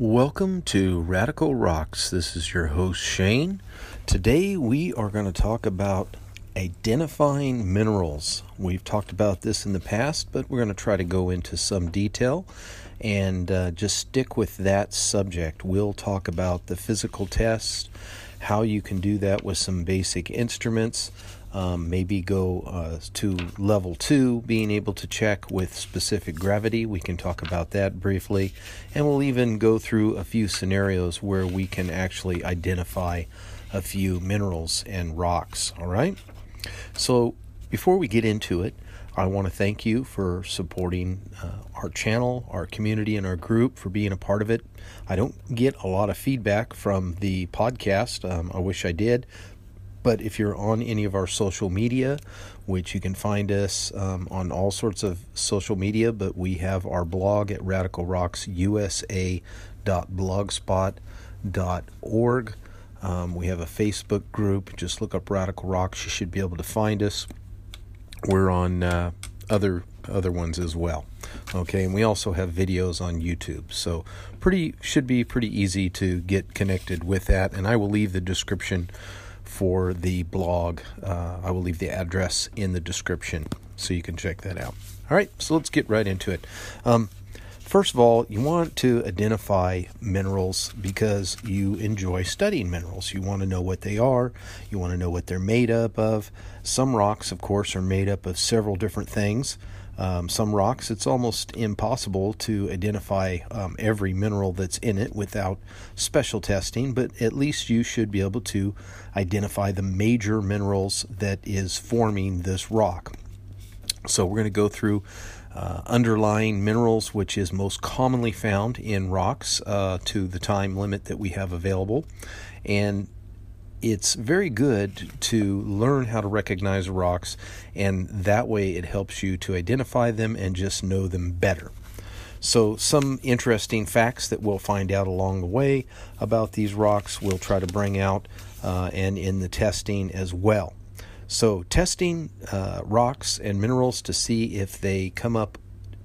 Welcome to Radical Rocks. This is your host Shane. Today we are going to talk about identifying minerals. We've talked about this in the past, but we're going to try to go into some detail and uh, just stick with that subject. We'll talk about the physical test, how you can do that with some basic instruments, um, maybe go uh, to level two, being able to check with specific gravity. We can talk about that briefly. And we'll even go through a few scenarios where we can actually identify a few minerals and rocks. All right? So, before we get into it, I want to thank you for supporting uh, our channel, our community, and our group for being a part of it. I don't get a lot of feedback from the podcast. Um, I wish I did, but if you're on any of our social media, which you can find us um, on all sorts of social media, but we have our blog at radicalrocksusa.blogspot.org. Um, we have a Facebook group. Just look up Radical Rocks. You should be able to find us. We're on uh, other other ones as well. Okay, and we also have videos on YouTube. So pretty should be pretty easy to get connected with that. And I will leave the description for the blog. Uh, I will leave the address in the description so you can check that out. All right, so let's get right into it. Um, first of all, you want to identify minerals because you enjoy studying minerals. You want to know what they are, you want to know what they're made up of. Some rocks, of course, are made up of several different things. Um, some rocks, it's almost impossible to identify um, every mineral that's in it without special testing, but at least you should be able to identify the major minerals that is forming this rock. So we're going to go through uh, underlying minerals, which is most commonly found in rocks, uh, to the time limit that we have available. And it's very good to learn how to recognize rocks, and that way it helps you to identify them and just know them better. So, some interesting facts that we'll find out along the way about these rocks, we'll try to bring out uh, and in the testing as well. So, testing uh, rocks and minerals to see if they come up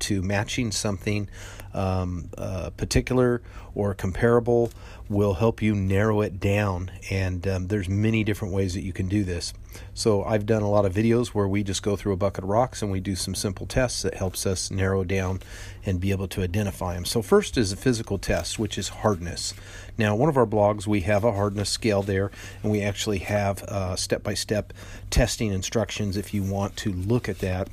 to matching something um, uh, particular or comparable will help you narrow it down. And um, there's many different ways that you can do this. So I've done a lot of videos where we just go through a bucket of rocks and we do some simple tests that helps us narrow down and be able to identify them. So first is a physical test, which is hardness. Now, one of our blogs we have a hardness scale there, and we actually have step by step testing instructions if you want to look at that.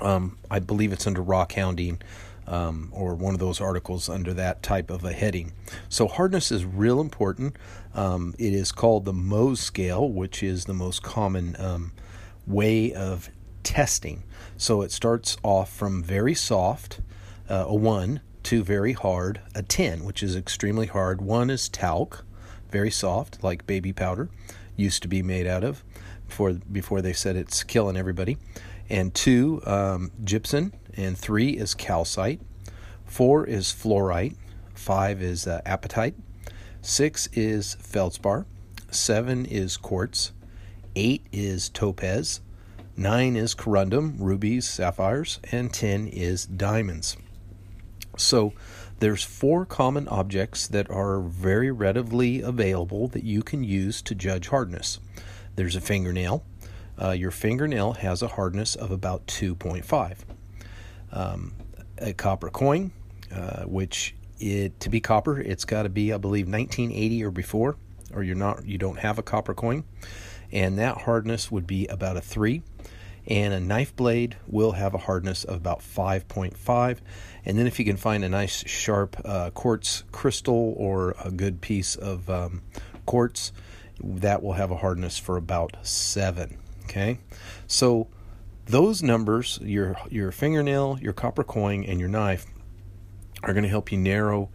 Um, I believe it's under rock hounding um, or one of those articles under that type of a heading. So, hardness is real important. Um, it is called the Mohs scale, which is the most common um, way of testing. So, it starts off from very soft, uh, a 1, to very hard, a 10, which is extremely hard. 1 is talc, very soft, like baby powder, used to be made out of before, before they said it's killing everybody and two, um, gypsum, and three is calcite, four is fluorite, five is uh, apatite, six is feldspar, seven is quartz, eight is topaz, nine is corundum, rubies, sapphires, and ten is diamonds. So there's four common objects that are very readily available that you can use to judge hardness. There's a fingernail, uh, your fingernail has a hardness of about 2.5. Um, a copper coin, uh, which it to be copper, it's got to be, I believe, 1980 or before, or you're not, you don't have a copper coin, and that hardness would be about a three. And a knife blade will have a hardness of about 5.5. And then if you can find a nice sharp uh, quartz crystal or a good piece of um, quartz, that will have a hardness for about seven. Okay, so those numbers, your your fingernail, your copper coin, and your knife, are going to help you narrow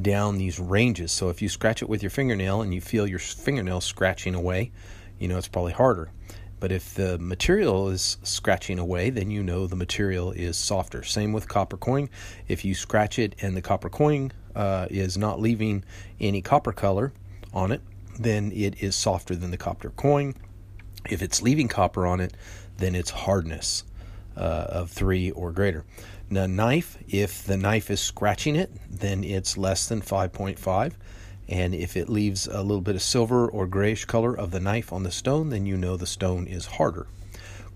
down these ranges. So if you scratch it with your fingernail and you feel your fingernail scratching away, you know it's probably harder. But if the material is scratching away, then you know the material is softer. Same with copper coin. If you scratch it and the copper coin uh, is not leaving any copper color on it, then it is softer than the copper coin. If it's leaving copper on it, then it's hardness uh, of three or greater. Now, knife, if the knife is scratching it, then it's less than 5.5. And if it leaves a little bit of silver or grayish color of the knife on the stone, then you know the stone is harder.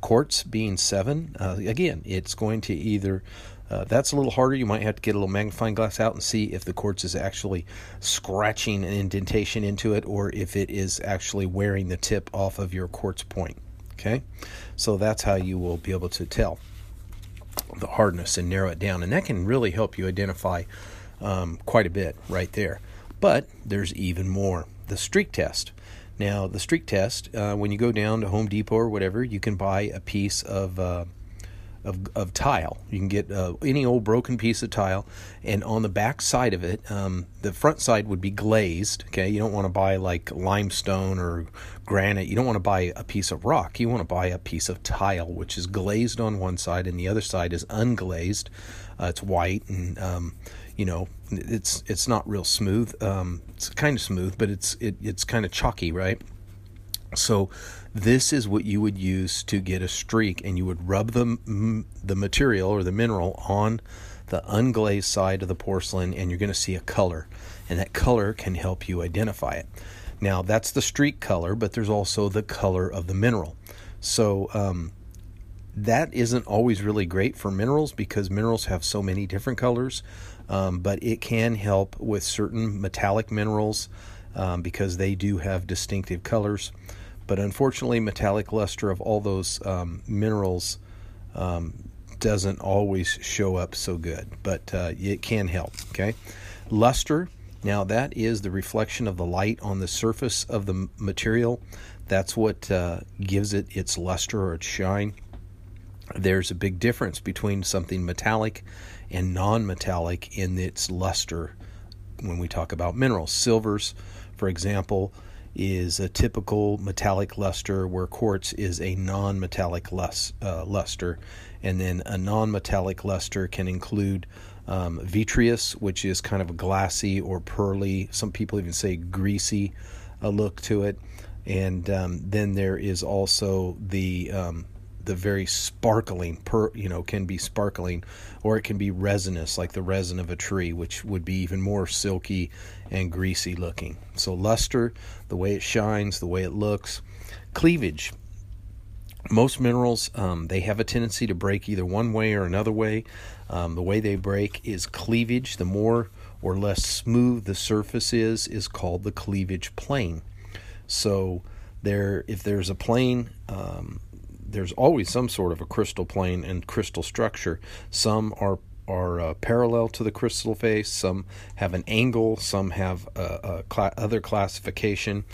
Quartz being 7, uh, again, it's going to either uh, that's a little harder. You might have to get a little magnifying glass out and see if the quartz is actually scratching an indentation into it or if it is actually wearing the tip off of your quartz point. Okay, so that's how you will be able to tell the hardness and narrow it down, and that can really help you identify um, quite a bit right there. But there's even more the streak test. Now, the streak test, uh, when you go down to Home Depot or whatever, you can buy a piece of uh, of, of tile. You can get uh, any old broken piece of tile, and on the back side of it, um, the front side would be glazed. Okay, you don't want to buy like limestone or granite. You don't want to buy a piece of rock. You want to buy a piece of tile, which is glazed on one side, and the other side is unglazed. Uh, it's white, and um, you know it's it's not real smooth. Um, it's kind of smooth, but it's it, it's kind of chalky, right? So this is what you would use to get a streak, and you would rub the the material or the mineral on the unglazed side of the porcelain, and you're going to see a color, and that color can help you identify it. Now that's the streak color, but there's also the color of the mineral. So um, that isn't always really great for minerals because minerals have so many different colors, um, but it can help with certain metallic minerals um, because they do have distinctive colors. But unfortunately, metallic luster of all those um, minerals um, doesn't always show up so good, but uh, it can help. Okay, luster. Now that is the reflection of the light on the surface of the material. That's what uh, gives it its luster or its shine. There's a big difference between something metallic and non-metallic in its luster when we talk about minerals. Silvers, for example, is a typical metallic luster, where quartz is a non metallic lus- uh, luster. And then a non metallic luster can include um, vitreous, which is kind of a glassy or pearly, some people even say greasy uh, look to it. And um, then there is also the um, the very sparkling per you know can be sparkling or it can be resinous like the resin of a tree which would be even more silky and greasy looking. So luster the way it shines the way it looks. Cleavage. Most minerals um, they have a tendency to break either one way or another way. Um, the way they break is cleavage. The more or less smooth the surface is is called the cleavage plane. So there if there's a plane um, there's always some sort of a crystal plane and crystal structure. Some are are uh, parallel to the crystal face. Some have an angle. Some have a, cl- other classification,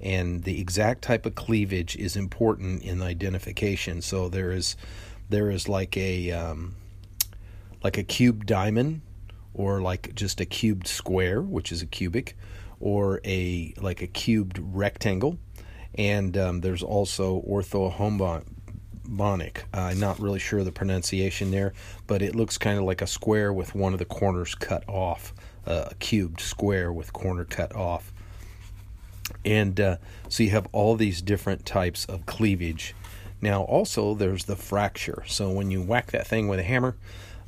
and the exact type of cleavage is important in identification. So there is there is like a um, like a cube diamond, or like just a cubed square, which is a cubic, or a like a cubed rectangle and um, there's also orthohomon Bonic. Uh, I'm not really sure the pronunciation there, but it looks kind of like a square with one of the corners cut off, uh, a cubed square with corner cut off. And uh, so you have all these different types of cleavage. Now, also, there's the fracture. So when you whack that thing with a hammer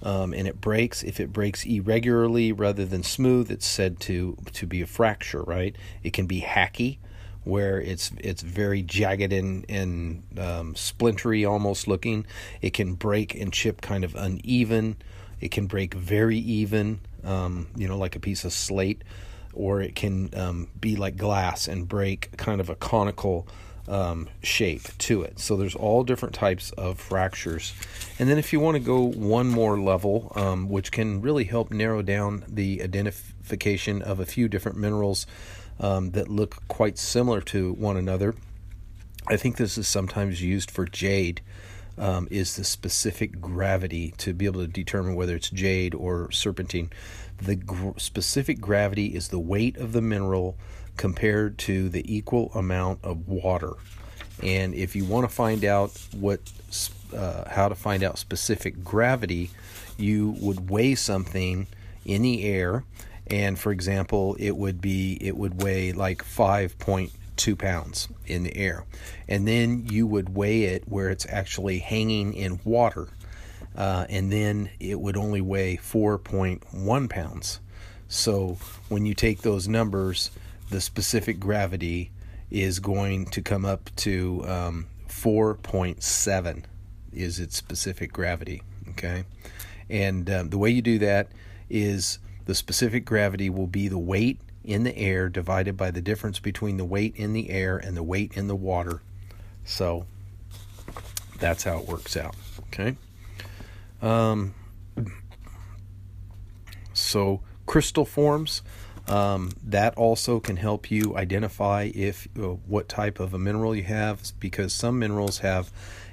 um, and it breaks, if it breaks irregularly rather than smooth, it's said to, to be a fracture, right? It can be hackly where it's it's very jagged and and um, splintery almost looking. It can break and chip kind of uneven. It can break very even, um, you know, like a piece of slate, or it can um, be like glass and break kind of a conical um, shape to it. So there's all different types of fractures. And then if you want to go one more level, um, which can really help narrow down the identification of a few different minerals um, that look quite similar to one another. I think this is sometimes used for jade. Um, is the specific gravity to be able to determine whether it's jade or serpentine. The gr- specific gravity is the weight of the mineral compared to the equal amount of water. And if you want to find out what uh, how to find out specific gravity, you would weigh something in the air and for example it would be it would weigh like 5.2 pounds in the air and then you would weigh it where it's actually hanging in water uh, and then it would only weigh 4.1 pounds. So when you take those numbers, the specific gravity is going to come up to um, 4.7 is its specific gravity. Okay, and um, the way you do that is the specific gravity will be the weight in the air divided by the difference between the weight in the air and the weight in the water. So that's how it works out. Okay. Um, so crystal forms. Um, that also can help you identify if uh, what type of a mineral you have because some minerals have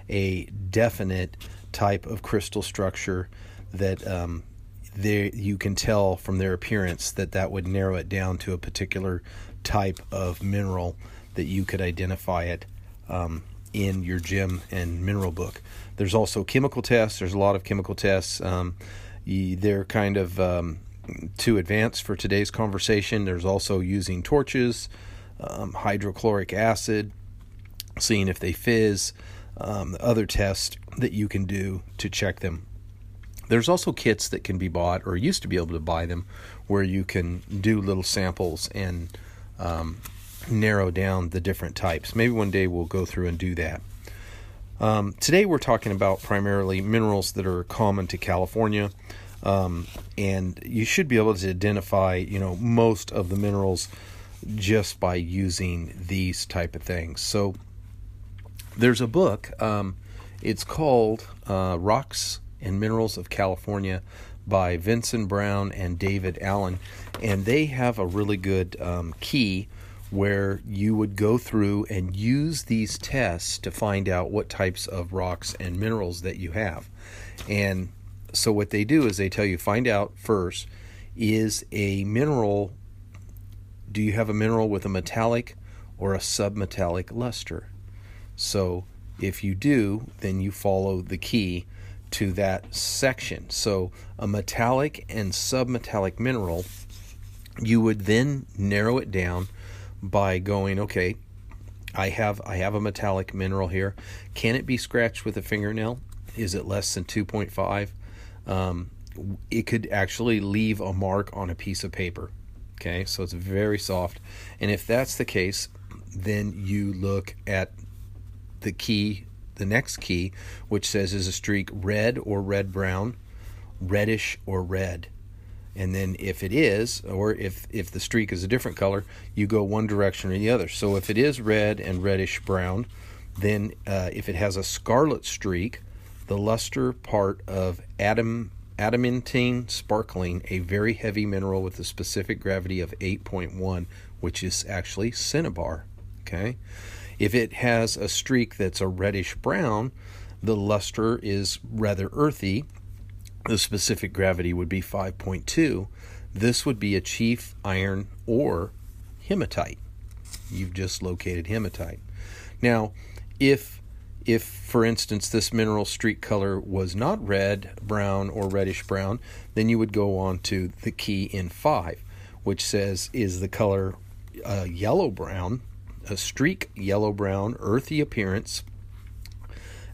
a definite type of crystal structure that um, you can tell from their appearance that that would narrow it down to a particular type of mineral that you could identify it um, in your gem and mineral book. There's also chemical tests. There's a lot of chemical tests. Um, they're kind of um, too advanced for today's conversation. There's also using torches, um, hydrochloric acid, seeing if they fizz, um, other tests that you can do to check them. There's also kits that can be bought, or used to be able to buy them, where you can do little samples and um, narrow down the different types. Maybe one day we'll go through and do that. Um, today we're talking about primarily minerals that are common to California. Um, and you should be able to identify, you know, most of the minerals just by using these type of things. So there's a book. Um, it's called uh, Rocks and Minerals of California by Vinson Brown and David Allen, and they have a really good um, key where you would go through and use these tests to find out what types of rocks and minerals that you have. And so what they do is they tell you find out first is a mineral do you have a mineral with a metallic or a submetallic luster? So if you do then you follow the key to that section. So a metallic and submetallic mineral you would then narrow it down by going okay I have I have a metallic mineral here. Can it be scratched with a fingernail? Is it less than 2.5 um, it could actually leave a mark on a piece of paper. Okay, so it's very soft. And if that's the case, then you look at the key, the next key, which says is a streak red or red brown, reddish or red. And then if it is, or if, if the streak is a different color, you go one direction or the other. So if it is red and reddish brown, then uh, if it has a scarlet streak, the luster part of adam, adamantine sparkling, a very heavy mineral with a specific gravity of 8.1, which is actually cinnabar. Okay, if it has a streak that's a reddish brown, the luster is rather earthy. The specific gravity would be 5.2. This would be a chief iron ore hematite. You've just located hematite. Now, if if, for instance, this mineral streak color was not red, brown, or reddish brown, then you would go on to the key in 5, which says is the color uh, yellow brown, a streak yellow brown, earthy appearance,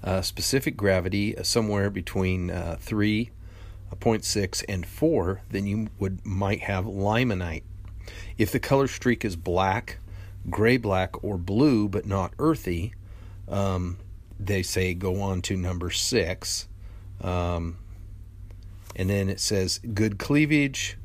uh, specific gravity uh, somewhere between uh, 3.6 and 4, then you would might have limonite. If the color streak is black, gray black, or blue but not earthy, um, they say go on to number six. Um, and then it says good cleavage,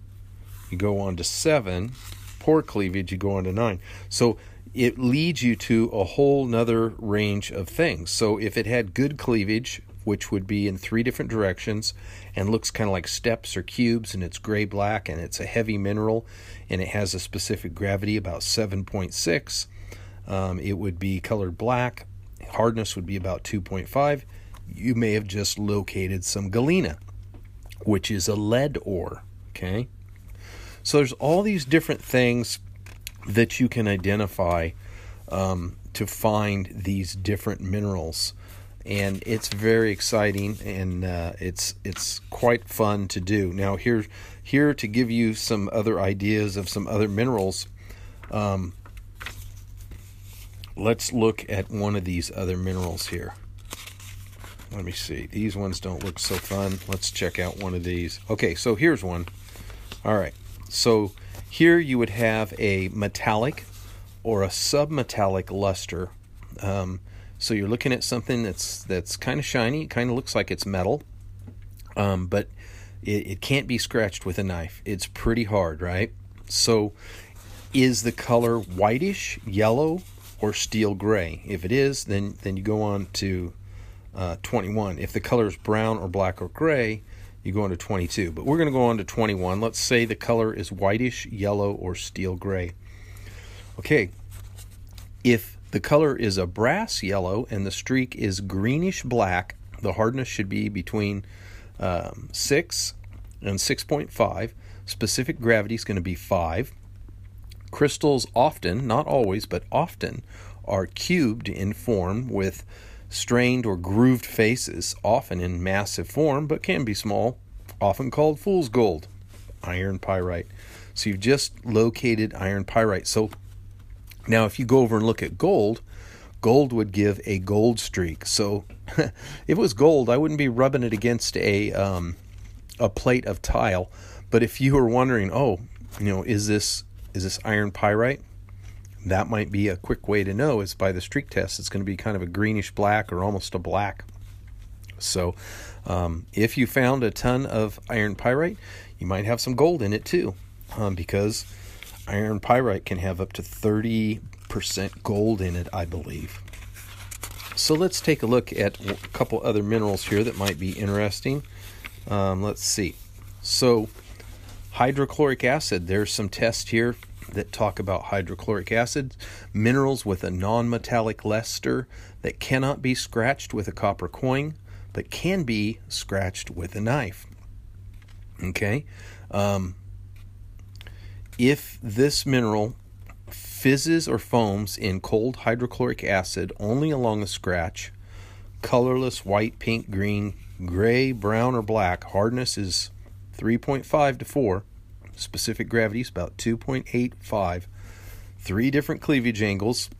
you go on to seven. Poor cleavage, you go on to nine. So it leads you to a whole nother range of things. So if it had good cleavage, which would be in three different directions and looks kind of like steps or cubes and it's gray black and it's a heavy mineral and it has a specific gravity about 7.6 um, it would be colored black hardness would be about 2.5, you may have just located some galena, which is a lead ore. Okay? So there's all these different things that you can identify um, to find these different minerals. And it's very exciting, and uh, it's it's quite fun to do. Now here here to give you some other ideas of some other minerals. Um, let's look at one of these other minerals here. let me see. These ones don't look so fun. Let's check out one of these. Okay, so here's one. All right. So here you would have a metallic or a submetallic luster. Um, so you're looking at something that's that's kind of shiny. It kind of looks like it's metal, um, but it, it can't be scratched with a knife. It's pretty hard, right? So is the color whitish, yellow, or steel gray? If it is, then then you go on to uh, 21. If the color is brown or black or gray, you go on to 22. But we're going to go on to 21. Let's say the color is whitish, yellow, or steel gray. Okay, if the color is a brass yellow and the streak is greenish black, the hardness should be between um, 6 and 6.5. Specific gravity is going to be 5. Crystals often, not always, but often, are cubed in form with strained or grooved faces, often in massive form, but can be small, often called fool's gold, iron pyrite. So you've just located iron pyrite. So now if you go over and look at gold, gold would give a gold streak. So if it was gold, I wouldn't be rubbing it against a um, a plate of tile. But if you were wondering, oh, you know, is this is this iron pyrite? that might be a quick way to know is by the streak test. It's going to be kind of a greenish black or almost a black. So, um, if you found a ton of iron pyrite, you might have some gold in it too, um, because iron pyrite can have up to 30% gold in it, I believe. So, let's take a look at a couple other minerals here that might be interesting. Um, let's see. So, hydrochloric acid, there's some tests here that talk about hydrochloric acid, minerals with a non metallic luster that cannot be scratched with a copper coin, but can be scratched with a knife. Okay? Um, if this mineral fizzes or foams in cold hydrochloric acid only along the scratch, colorless white, pink, green, gray, brown, or black, hardness is 3.5 to 4 specific gravity is about 2.85. Three different cleavage angles,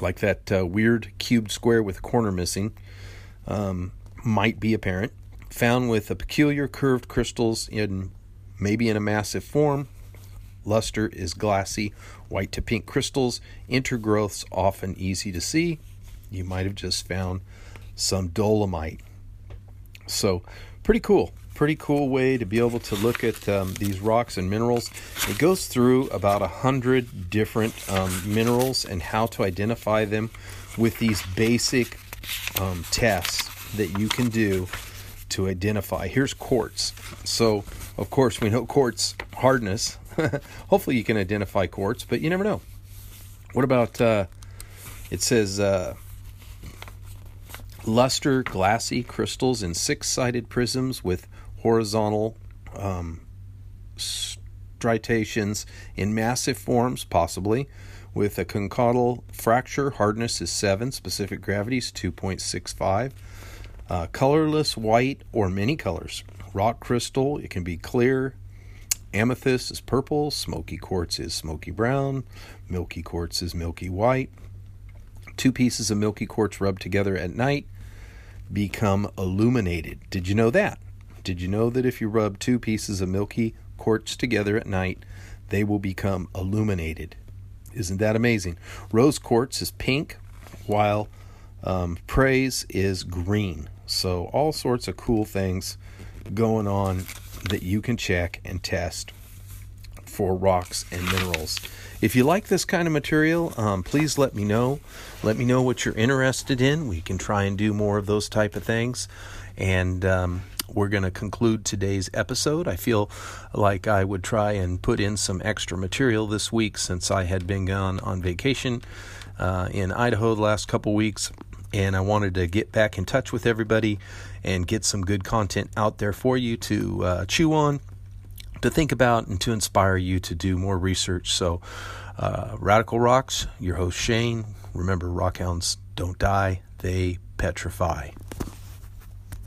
like that uh, weird cubed square with a corner missing, um, might be apparent. Found with a peculiar curved crystals in maybe in a massive form. Luster is glassy, white to pink crystals. Intergrowths often easy to see. You might have just found some dolomite. So, pretty cool pretty cool way to be able to look at um, these rocks and minerals. It goes through about a hundred different um, minerals and how to identify them with these basic um, tests that you can do to identify. Here's quartz. So, of course, we know quartz hardness. Hopefully, you can identify quartz, but you never know. What about? Uh, it says. Uh, luster glassy crystals in six sided prisms with horizontal um, striations in massive forms, possibly, with a conchoidal fracture. Hardness is 7, specific gravity is 2.65. Uh, colorless white or many colors. Rock crystal, it can be clear. Amethyst is purple. Smoky quartz is smoky brown. Milky quartz is milky white. Two pieces of milky quartz rubbed together at night become illuminated. Did you know that? Did you know that if you rub two pieces of milky quartz together at night, they will become illuminated? Isn't that amazing? Rose quartz is pink, while um, prase is green. So, all sorts of cool things going on that you can check and test for rocks and minerals. If you like this kind of material, um, please let me know. Let me know what you're interested in. We can try and do more of those type of things. And um, we're going to conclude today's episode. I feel like I would try and put in some extra material this week since I had been gone on vacation uh, in Idaho the last couple weeks. And I wanted to get back in touch with everybody and get some good content out there for you to uh, chew on, to think about, and to inspire you to do more research. So, uh, Radical Rocks, your host Shane. Remember, rockhounds don't die, they petrify.